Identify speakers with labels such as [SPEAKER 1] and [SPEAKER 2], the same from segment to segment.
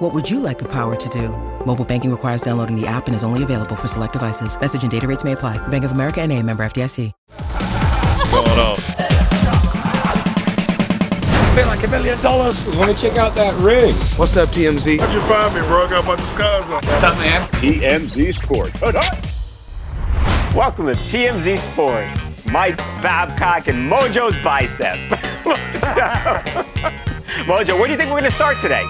[SPEAKER 1] What would you like the power to do? Mobile banking requires downloading the app and is only available for select devices. Message and data rates may apply. Bank of America and a member FDIC.
[SPEAKER 2] going on?
[SPEAKER 3] feel like a million dollars. Want to check out that ring?
[SPEAKER 4] What's up, TMZ?
[SPEAKER 2] How'd you find me, bro? I got a bunch of on.
[SPEAKER 3] What's up, man?
[SPEAKER 5] TMZ Sports. Welcome to TMZ Sports. Mike Babcock and Mojo's bicep. Mojo, where do you think we're going to start today?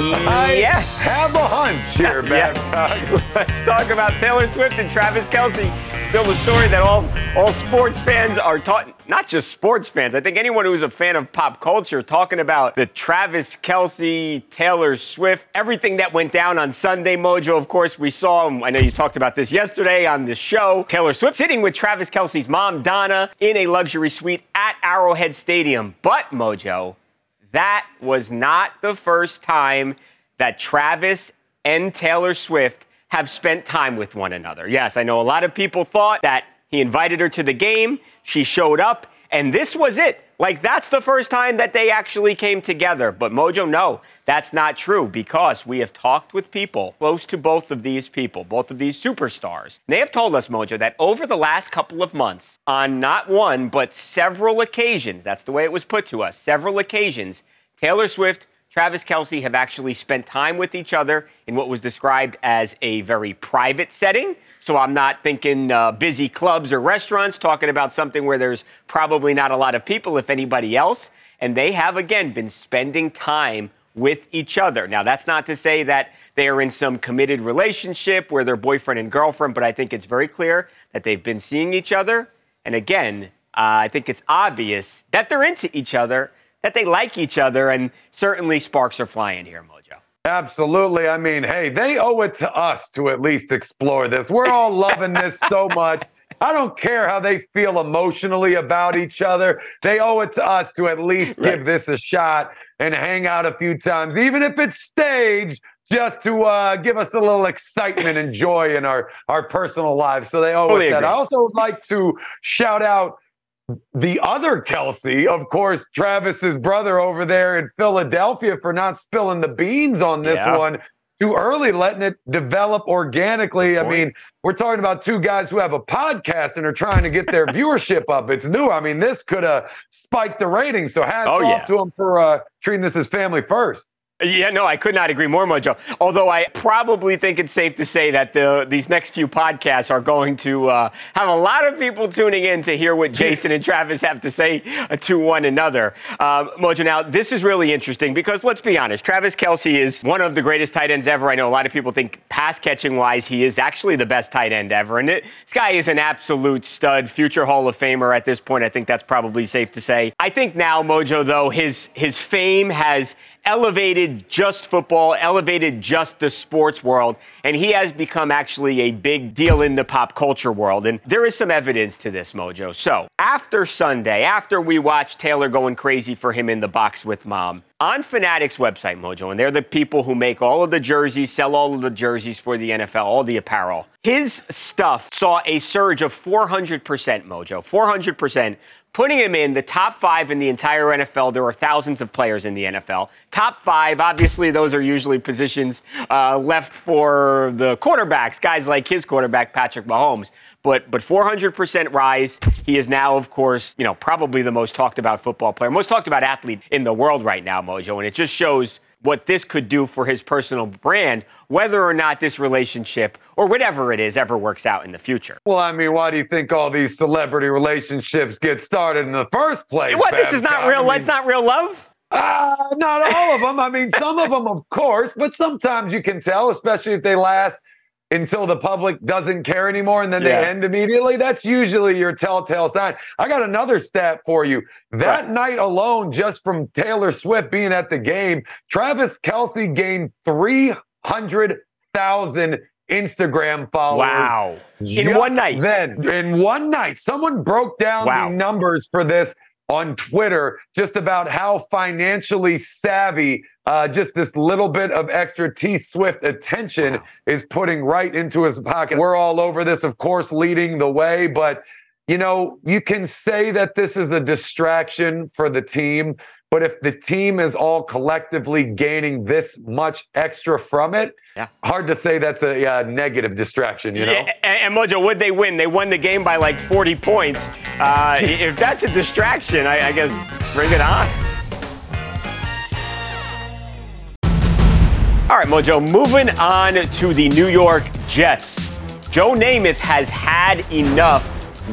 [SPEAKER 3] I
[SPEAKER 5] yeah.
[SPEAKER 3] have a hunch here. Babcock.
[SPEAKER 5] Let's talk about Taylor Swift and Travis Kelce. Still the story that all, all sports fans are taught, not just sports fans, I think anyone who's a fan of pop culture, talking about the Travis Kelce, Taylor Swift, everything that went down on Sunday, Mojo. Of course, we saw, I know you talked about this yesterday on the show, Taylor Swift sitting with Travis Kelce's mom, Donna, in a luxury suite at Arrowhead Stadium. But, Mojo, that was not the first time that Travis and Taylor Swift have spent time with one another. Yes, I know a lot of people thought that he invited her to the game, she showed up, and this was it. Like, that's the first time that they actually came together. But Mojo, no, that's not true because we have talked with people close to both of these people, both of these superstars. They have told us, Mojo, that over the last couple of months, on not one, but several occasions, that's the way it was put to us, several occasions, Taylor Swift, Travis Kelsey have actually spent time with each other in what was described as a very private setting. So I'm not thinking uh, busy clubs or restaurants, talking about something where there's probably not a lot of people, if anybody else. And they have, again, been spending time with each other. Now, that's not to say that they are in some committed relationship where they're boyfriend and girlfriend, but I think it's very clear that they've been seeing each other. And again, uh, I think it's obvious that they're into each other, that they like each other, and certainly sparks are flying here, Mojo.
[SPEAKER 3] Absolutely. I mean, hey, they owe it to us to at least explore this. We're all loving this so much. I don't care how they feel emotionally about each other. They owe it to us to at least
[SPEAKER 5] Right.
[SPEAKER 3] give this a shot and hang out a few times, even if it's staged, just to uh, give us a little excitement and joy in our, our personal lives. So they owe us that.
[SPEAKER 5] agree.
[SPEAKER 3] I also would like to shout out the other Kelce, of course, Travis's brother over there in Philadelphia for not spilling the beans on this
[SPEAKER 5] Yeah.
[SPEAKER 3] one too early, letting it develop organically. I mean, we're talking about two guys who have a podcast and are trying to get their viewership up. It's new. I mean, this could have spiked the ratings. So hats
[SPEAKER 5] Oh,
[SPEAKER 3] off
[SPEAKER 5] yeah.
[SPEAKER 3] to them for uh, treating this as family first.
[SPEAKER 5] Yeah, no, I could not agree more, Mojo. Although I probably think it's safe to say that the these next few podcasts are going to uh, have a lot of people tuning in to hear what Jason and Travis have to say uh, to one another. Um, Mojo, now this is really interesting because let's be honest, Travis Kelce is one of the greatest tight ends ever. I know a lot of people think pass catching wise, he is actually the best tight end ever, and it, this guy is an absolute stud, future Hall of Famer at this point. I think that's probably safe to say. I think now, Mojo, though his his fame has elevated just football, elevated just the sports world, and he has become actually a big deal in the pop culture world. And there is some evidence to this, Mojo. So after Sunday, after we watched Taylor going crazy for him in the box with mom, on Fanatics website, Mojo, and they're the people who make all of the jerseys, sell all of the jerseys for the NFL, all the apparel. His stuff saw a surge of 400%, Mojo, 400%, putting him in the top five in the entire NFL. There are thousands of players in the NFL. Top five, obviously, those are usually positions uh, left for the quarterbacks, guys like his quarterback, Patrick Mahomes. But but 400% rise. He is now, of course, you know, probably the most talked about football player, most talked about athlete in the world right now, Mojo. And it just shows what this could do for his personal brand, whether or not this relationship or whatever it is ever works out in the future.
[SPEAKER 3] Well, I mean, why do you think all these celebrity relationships get started in the first place?
[SPEAKER 5] What? This is not real.
[SPEAKER 3] I mean,
[SPEAKER 5] It's not real love.
[SPEAKER 3] Uh, not all of them. I mean, some of them, of course, but sometimes you can tell, especially if they last until the public doesn't care anymore and then
[SPEAKER 5] Yeah.
[SPEAKER 3] they end immediately. That's usually your telltale sign. I got another stat for you. That
[SPEAKER 5] Right.
[SPEAKER 3] night alone, just from Taylor Swift being at the game, Travis Kelce gained 300,000 Instagram followers.
[SPEAKER 5] Wow. In one night.
[SPEAKER 3] Then, in one night, someone broke down
[SPEAKER 5] Wow.
[SPEAKER 3] the numbers for this on Twitter just about how financially savvy uh, just this little bit of extra T Swift attention
[SPEAKER 5] Wow.
[SPEAKER 3] is putting right into his pocket. We're all over this, of course, leading the way, but you know, you can say that this is a distraction for the team, but if the team is all collectively gaining this much extra from it,
[SPEAKER 5] Yeah.
[SPEAKER 3] hard to say that's a uh, negative distraction, you know?
[SPEAKER 5] Yeah, and, and Mojo, would they win? They won the game by like 40 points. Uh, if that's a distraction, I, I guess bring it on. All right, Mojo, moving on to the New York Jets. Joe Namath has had enough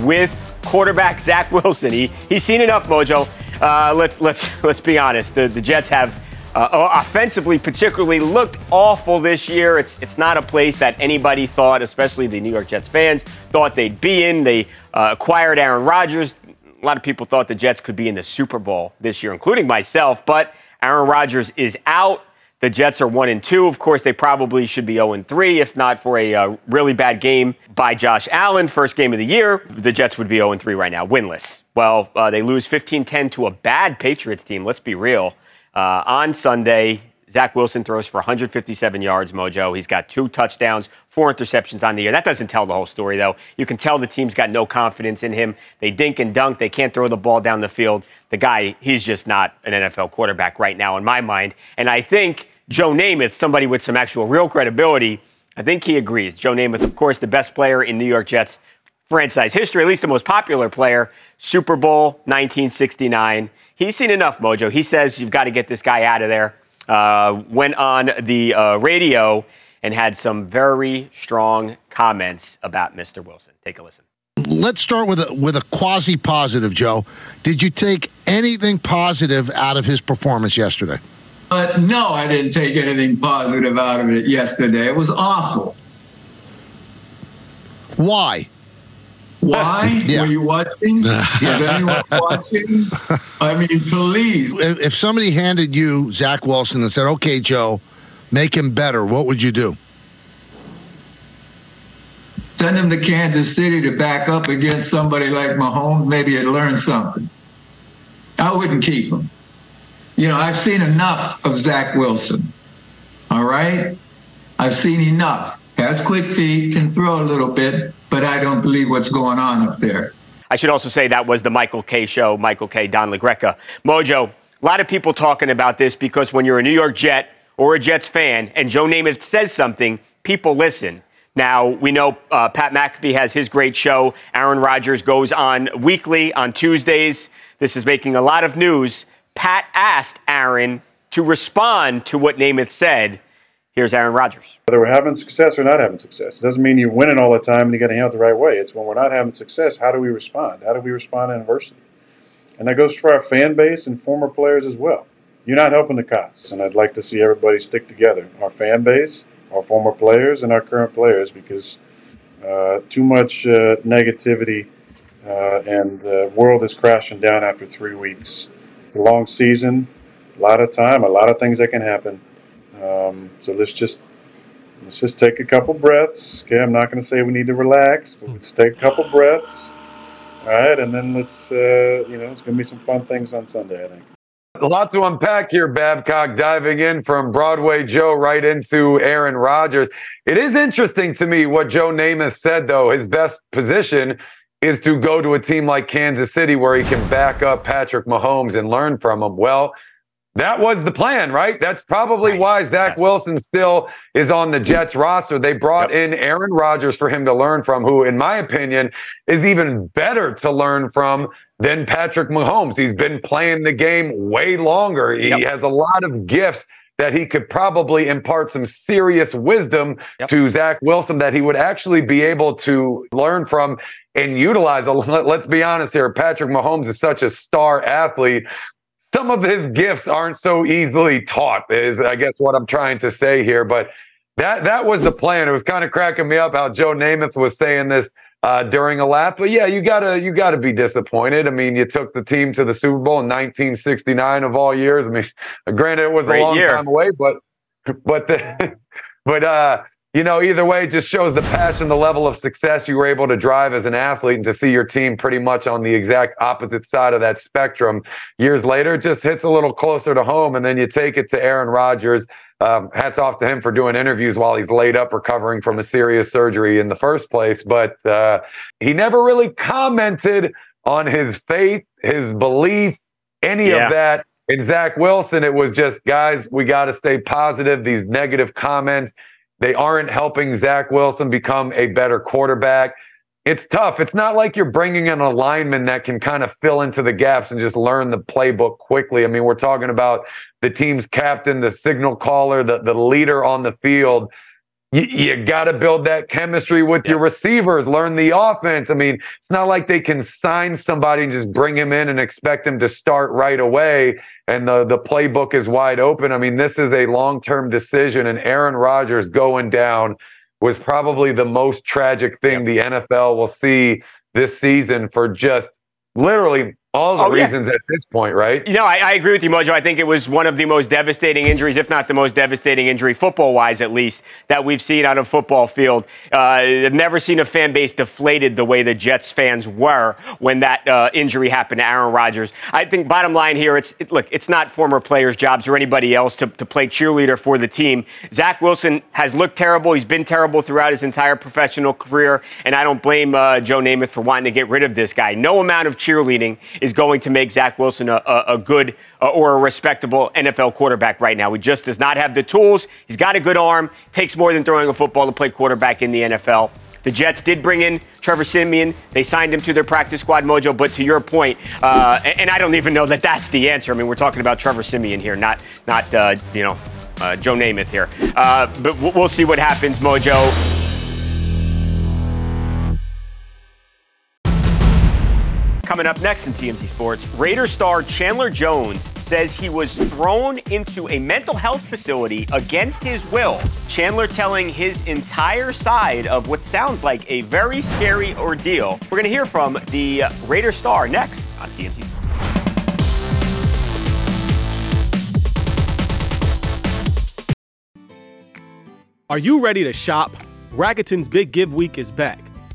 [SPEAKER 5] with quarterback Zach Wilson. He, he's seen enough, Mojo. Uh, let's let's let's be honest. The, the Jets have uh, offensively, particularly, looked awful this year. It's it's not a place that anybody thought, especially the New York Jets fans, thought they'd be in. They uh, acquired Aaron Rodgers. A lot of people thought the Jets could be in the Super Bowl this year, including myself. But Aaron Rodgers is out. The Jets are one and two. Of course, they probably should be 0 and three, if not for a uh, really bad game by Josh Allen, first game of the year. The Jets would be 0 and three right now, winless. Well, uh, they lose 15-10 to a bad Patriots team. Let's be real. Uh, on Sunday, Zach Wilson throws for 157 yards, Mojo. He's got two touchdowns, four interceptions on the year. That doesn't tell the whole story, though. You can tell the team's got no confidence in him. They dink and dunk. They can't throw the ball down the field. The guy, he's just not an NFL quarterback right now, in my mind. And I think Joe Namath, somebody with some actual real credibility, I think he agrees. Joe Namath, of course, the best player in New York Jets franchise history, at least the most popular player, Super Bowl 1969. He's seen enough, Mojo. He says you've got to get this guy out of there. Uh, went on the uh, radio and had some very strong comments about Mr. Wilson. Take a listen.
[SPEAKER 4] Let's start with a with a quasi positive, Joe. Did you take anything positive out of his performance yesterday?
[SPEAKER 6] Uh, no, I didn't take anything positive out of it yesterday. It was awful.
[SPEAKER 4] Why?
[SPEAKER 6] Why?
[SPEAKER 4] Yeah.
[SPEAKER 6] Were you watching?
[SPEAKER 4] Yes.
[SPEAKER 6] Anyone watching? I mean, please.
[SPEAKER 4] If, if somebody handed you Zach Wilson and said, "Okay, Joe, make him better," what would you do?
[SPEAKER 6] Send him to Kansas City to back up against somebody like Mahomes. Maybe he'd learn something. I wouldn't keep him. You know, I've seen enough of Zach Wilson. All right? I've seen enough. Has quick feet, can throw a little bit, but I don't believe what's going on up there.
[SPEAKER 5] I should also say that was the Michael Kay show, Michael Kay, Don LaGreca. Mojo, a lot of people talking about this because when you're a New York Jet or a Jets fan and Joe Namath says something, people listen. Now, we know uh, Pat McAfee has his great show. Aaron Rodgers goes on weekly on Tuesdays. This is making a lot of news. Pat asked Aaron to respond to what Namath said. Here's Aaron Rodgers.
[SPEAKER 2] Whether we're having success or not having success, it doesn't mean you're winning all the time and you got to it the right way. It's when we're not having success, how do we respond? How do we respond in adversity? And that goes for our fan base and former players as well. You're not helping the cause, and I'd like to see everybody stick together. Our fan base, our former players, and our current players, because uh, too much uh, negativity uh, and the world is crashing down after three weeks. A long season, a lot of time, a lot of things that can happen. Um, so let's just let's just take a couple breaths. Okay, I'm not going to say we need to relax, but let's take a couple breaths. All right, and then let's uh, you know it's going to be some fun things on Sunday. I think.
[SPEAKER 3] A lot to unpack here, Babcock, diving in from Broadway Joe right into Aaron Rodgers. It is interesting to me what Joe Namath said, though. His best position is to go to a team like Kansas City where he can back up Patrick Mahomes and learn from him. Well, that was the plan, right? That's probably
[SPEAKER 5] Right.
[SPEAKER 3] why Zach
[SPEAKER 5] Yes.
[SPEAKER 3] Wilson still is on the Jets roster. They brought
[SPEAKER 5] Yep.
[SPEAKER 3] in Aaron Rodgers for him to learn from, who, in my opinion, is even better to learn from than Patrick Mahomes. He's been playing the game way longer. He
[SPEAKER 5] Yep.
[SPEAKER 3] has a lot of gifts that he could probably impart some serious wisdom
[SPEAKER 5] Yep.
[SPEAKER 3] to Zach Wilson that he would actually be able to learn from and utilize. Let- Let's be honest here. Patrick Mahomes is such a star athlete some of his gifts aren't so easily taught is i guess what i'm trying to say here but that that was the plan it was kind of cracking me up how joe namath was saying this uh, during a lap but yeah you gotta you gotta be disappointed i mean you took the team to the super bowl in 1969 of all years i mean granted it was
[SPEAKER 5] Great
[SPEAKER 3] a long
[SPEAKER 5] year.
[SPEAKER 3] time away but but the, but uh you know, either way, it just shows the passion, the level of success you were able to drive as an athlete, and to see your team pretty much on the exact opposite side of that spectrum years later, it just hits a little closer to home. And then you take it to Aaron Rodgers. Um, hats off to him for doing interviews while he's laid up recovering from a serious surgery in the first place. But uh, he never really commented on his faith, his belief, any yeah. of that. In Zach Wilson, it was just, guys, we got to stay positive. These negative comments, they aren't helping Zach Wilson become a better quarterback. It's tough. It's not like you're bringing in a lineman that can kind of fill into the gaps and just learn the playbook quickly. I mean, we're talking about the team's captain, the signal caller, the, the leader on the field you, you got to build that chemistry with your receivers, learn the offense. I mean, it's not like they can sign somebody and just bring him in and expect him to start right away and the, the playbook is wide open. I mean, this is a long term decision, and Aaron Rodgers going down was probably the most tragic thing yep. the NFL will see this season for just literally all the oh, reasons yeah. at this point, right?
[SPEAKER 5] You know, I, I, agree with you, Mojo. I think it was one of the most devastating injuries, if not the most devastating injury, football wise at least, that we've seen on a football field. Uh, I've never seen a fan base deflated the way the Jets fans were when that uh, injury happened to Aaron Rodgers. I think, bottom line here, it's it, look, it's not former players' jobs or anybody else to, to play cheerleader for the team. Zach Wilson has looked terrible. He's been terrible throughout his entire professional career, and I don't blame uh, Joe Namath for wanting to get rid of this guy. No amount of cheerleading is going to make Zach Wilson a, a, a good uh, or a respectable NFL quarterback right now. He just does not have the tools. He's got a good arm, takes more than throwing a football to play quarterback in the NFL. The Jets did bring in Trevor Siemian. They signed him to their practice squad mojo. But to your point, uh, and I don't even know that that's the answer. I mean, we're talking about Trevor Siemian here, not not uh, you know uh, Joe Namath here. Uh, but we'll see what happens, Mojo. Coming up next in TMZ Sports, Raider star Chandler Jones says he was thrown into a mental health facility against his will. Chandler telling his entire side of what sounds like a very scary ordeal. We're going to hear from the Raider star next on TMZ Sports.
[SPEAKER 7] Are you ready to shop? Rakuten's Big Give Week is back.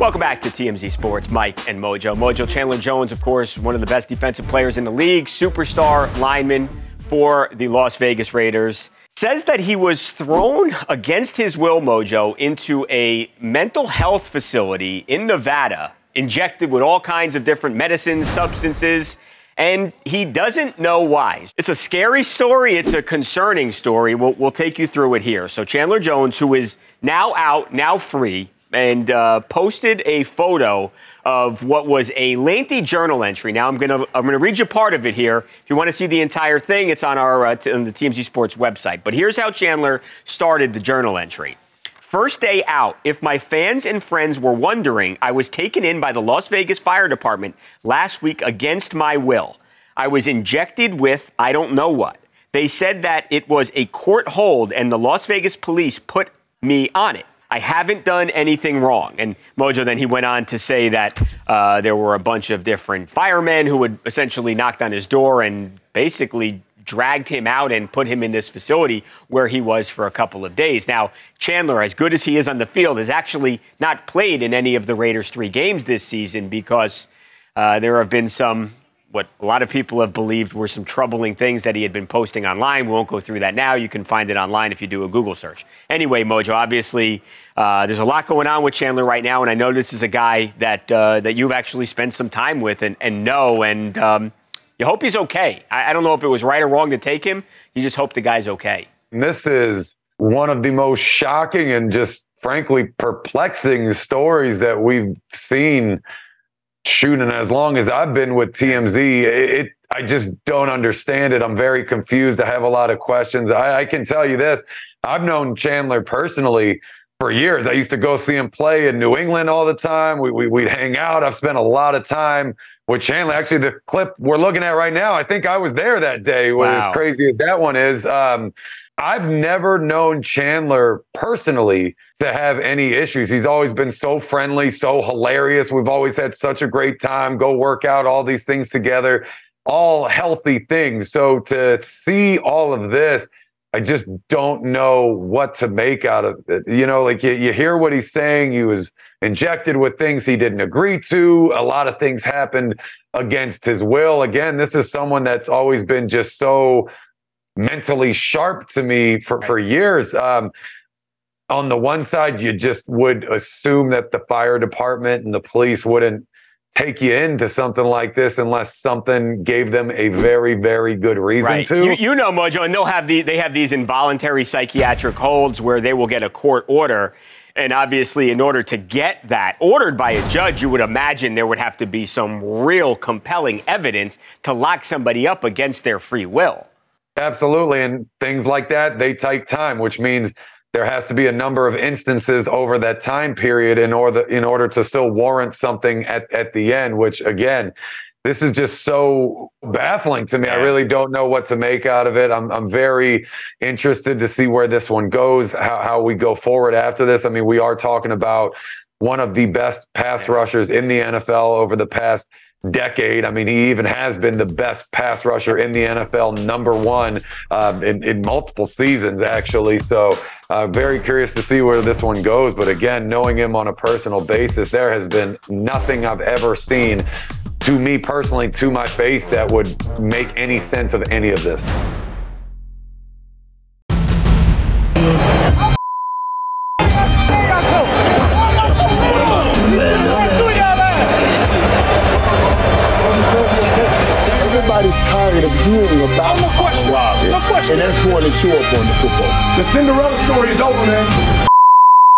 [SPEAKER 5] Welcome back to TMZ Sports, Mike and Mojo. Mojo Chandler Jones, of course, one of the best defensive players in the league, superstar lineman for the Las Vegas Raiders. Says that he was thrown against his will, Mojo, into a mental health facility in Nevada, injected with all kinds of different medicines, substances, and he doesn't know why. It's a scary story. It's a concerning story. We'll, we'll take you through it here. So, Chandler Jones, who is now out, now free, and uh, posted a photo of what was a lengthy journal entry. Now I'm gonna I'm gonna read you part of it here. If you want to see the entire thing, it's on our uh, t- on the TMZ Sports website. But here's how Chandler started the journal entry. First day out, if my fans and friends were wondering, I was taken in by the Las Vegas Fire Department last week against my will. I was injected with I don't know what. They said that it was a court hold and the Las Vegas police put me on it. I haven't done anything wrong. And Mojo then he went on to say that uh, there were a bunch of different firemen who would essentially knocked on his door and basically dragged him out and put him in this facility where he was for a couple of days. Now, Chandler, as good as he is on the field, has actually not played in any of the Raiders' three games this season because uh, there have been some what a lot of people have believed were some troubling things that he had been posting online. We won't go through that now. You can find it online if you do a Google search. Anyway, Mojo, obviously, uh, there's a lot going on with Chandler right now, and I know this is a guy that uh, that you've actually spent some time with and, and know. And um, you hope he's okay. I, I don't know if it was right or wrong to take him. You just hope the guy's okay.
[SPEAKER 3] This is one of the most shocking and just frankly perplexing stories that we've seen shooting as long as I've been with TMZ. It, it I just don't understand it. I'm very confused. I have a lot of questions. I, I can tell you this: I've known Chandler personally for years. I used to go see him play in New England all the time. We, we, would hang out. I've spent a lot of time with Chandler. Actually, the clip we're looking at right now, I think I was there that day. Wow. As crazy as that one is, um, I've never known Chandler personally to have any issues. He's always been so friendly, so hilarious. We've always had such a great time, go work out, all these things together, all healthy things. So to see all of this, I just don't know what to make out of it. You know, like you, you hear what he's saying. He was injected with things he didn't agree to. A lot of things happened against his will. Again, this is someone that's always been just so mentally sharp to me for, for years. Um, on the one side, you just would assume that the fire department and the police wouldn't take you into something like this unless something gave them a very, very good reason
[SPEAKER 5] right.
[SPEAKER 3] to.
[SPEAKER 5] You, you know, Mojo, and they'll have the they have these involuntary psychiatric holds where they will get a court order. And obviously, in order to get that ordered by a judge, you would imagine there would have to be some real compelling evidence to lock somebody up against their free will.
[SPEAKER 3] Absolutely. And things like that, they take time, which means there has to be a number of instances over that time period in order in order to still warrant something at, at the end which again this is just so baffling to me. I really don't know what to make out of it. I'm, I'm very interested to see where this one goes how, how we go forward after this. I mean we are talking about one of the best pass rushers in the nfl over the past decade. I mean, he even has been the best pass rusher in the NFL, number one um, in, in multiple seasons, actually. So, uh, very curious to see where this one goes. But again, knowing him on a personal basis, there has been nothing I've ever seen to me personally, to my face, that would make any sense of any of this.
[SPEAKER 8] Everybody's tired of hearing about no question. Rob. No question. And that's going to show up on the football.
[SPEAKER 9] The Cinderella story is over, man.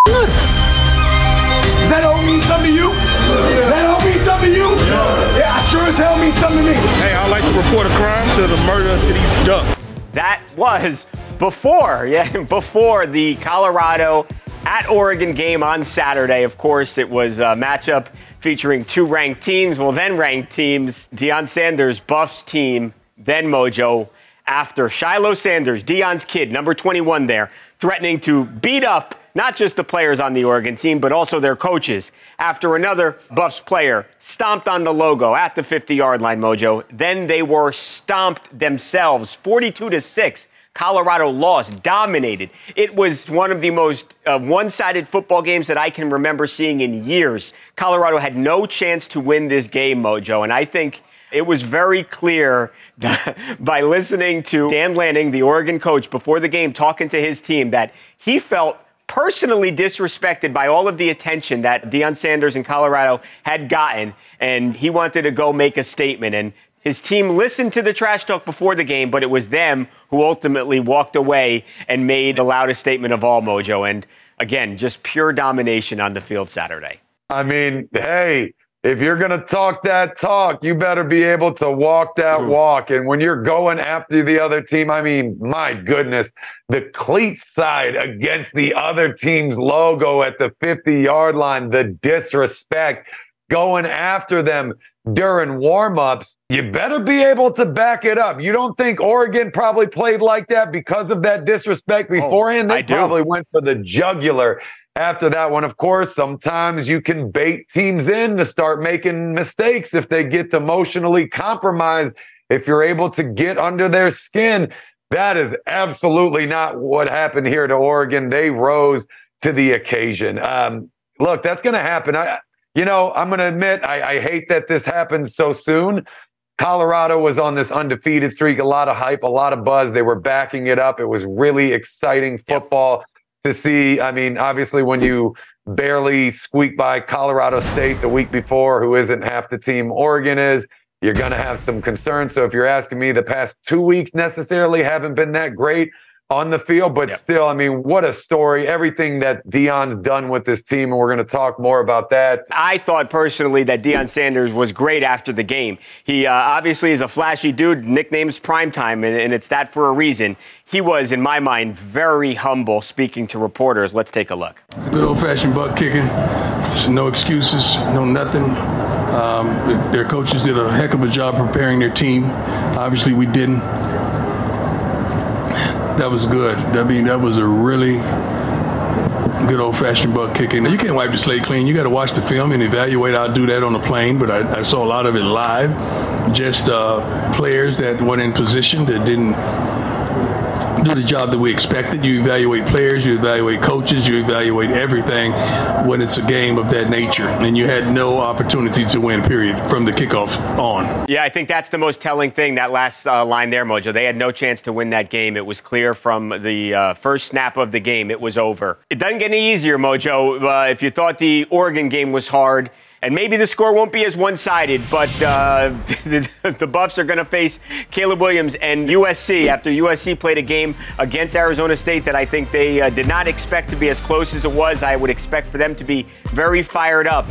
[SPEAKER 9] Does that all mean something to you? Does that all mean something to you? Yeah. yeah, I sure as hell means something to me.
[SPEAKER 10] Hey, I'd like to report a crime to the murder to these ducks.
[SPEAKER 5] That was before, yeah, before the Colorado at Oregon game on Saturday. Of course, it was a matchup featuring two ranked teams. Well, then ranked teams. Deion Sanders, Buffs team, then Mojo. After Shiloh Sanders, Deion's kid, number 21 there, threatening to beat up not just the players on the Oregon team, but also their coaches. After another Buffs player stomped on the logo at the 50 yard line, Mojo, then they were stomped themselves 42 to 6 Colorado lost, dominated. It was one of the most uh, one sided football games that I can remember seeing in years. Colorado had no chance to win this game, Mojo. And I think it was very clear by listening to Dan Lanning, the Oregon coach, before the game, talking to his team, that he felt personally disrespected by all of the attention that Deion Sanders in Colorado had gotten, and he wanted to go make a statement. And his team listened to the trash talk before the game, but it was them who ultimately walked away and made the loudest statement of all, Mojo. And again, just pure domination on the field Saturday.
[SPEAKER 3] I mean, hey, if you're going to talk that talk, you better be able to walk that walk. And when you're going after the other team, I mean, my goodness, the cleat side against the other team's logo at the 50 yard line, the disrespect going after them during warmups, you better be able to back it up. You don't think Oregon probably played like that because of that disrespect oh, beforehand? Oh, they probably went for the jugular after that one. Of course, sometimes you can bait teams in to start making mistakes if they get emotionally compromised. If you're able to get under their skin, that is absolutely not what happened here to Oregon. They rose to the occasion. Um, look, that's going to happen. I, you know, I'm going to admit, I, I hate that this happened so soon. Colorado was on this undefeated streak, a lot of hype, a lot of buzz. They were backing it up. It was really exciting football to see. I mean, obviously, when you barely squeak by Colorado State the week before, who isn't half the team Oregon is, you're going to have some concerns. So if you're asking me, the past two weeks necessarily haven't been that great on the field, but yep. still, I mean, what a story. Everything that Deion's done with this team, and we're going to talk more about that.
[SPEAKER 5] I thought personally that Deion Sanders was great after the game. He uh, obviously is a flashy dude, nicknames Primetime, and, and it's that for a reason. He was, in my mind, very humble speaking to reporters. Let's take a look.
[SPEAKER 10] It's a good old fashioned butt kicking. no excuses, no nothing. Um, their coaches did a heck of a job preparing their team. Obviously, we didn't. That was good. I mean, that was a really good old fashioned butt kicking. You can't wipe the slate clean. You got to watch the film and evaluate. I'll do that on the plane, but I, I saw a lot of it live. Just uh, players that weren't in position that didn't do the job that we expected. You evaluate players, you evaluate coaches, you evaluate everything when it's a game of that nature. And you had no opportunity to win, period, from the kickoff on.
[SPEAKER 5] Yeah, I think that's the most telling thing, that last uh, line there, Mojo. They had no chance to win that game. It was clear from the uh, first snap of the game, it was over. It doesn't get any easier, Mojo. Uh, if you thought the Oregon game was hard, and maybe the score won't be as one-sided, but uh, the, the, Buffs are going to face Caleb Williams and USC after USC played a game against Arizona State that I think they uh, did not expect to be as close as it was. I would expect for them to be very fired up.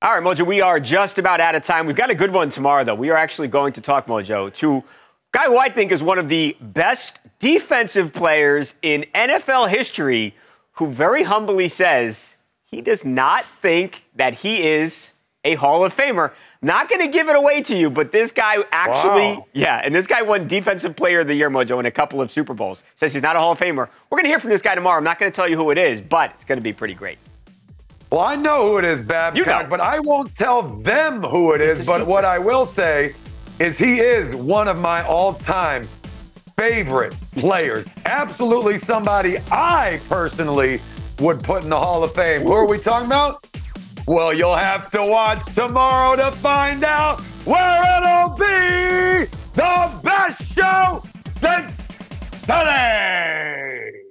[SPEAKER 5] All right, Mojo, we are just about out of time. We've got a good one tomorrow, though. We are actually going to talk, Mojo, to guy who I think is one of the best defensive players in NFL history who very humbly says he does not think that he is a Hall of Famer. Not going to give it away to you, but this guy actually, wow. yeah, and this guy won Defensive Player of the Year, Mojo, in a couple of Super Bowls. Says he's not a Hall of Famer. We're going to hear from this guy tomorrow. I'm not going to tell you who it is, but it's going to be pretty great.
[SPEAKER 3] Well, I know who it is, Babcock, you know. but I won't tell them who it is. But what I will say is he is one of my all-time favorite players. Absolutely somebody I personally would put in the Hall of Fame. Who are we talking about? Well, you'll have to watch tomorrow to find out where it'll be the best show since today.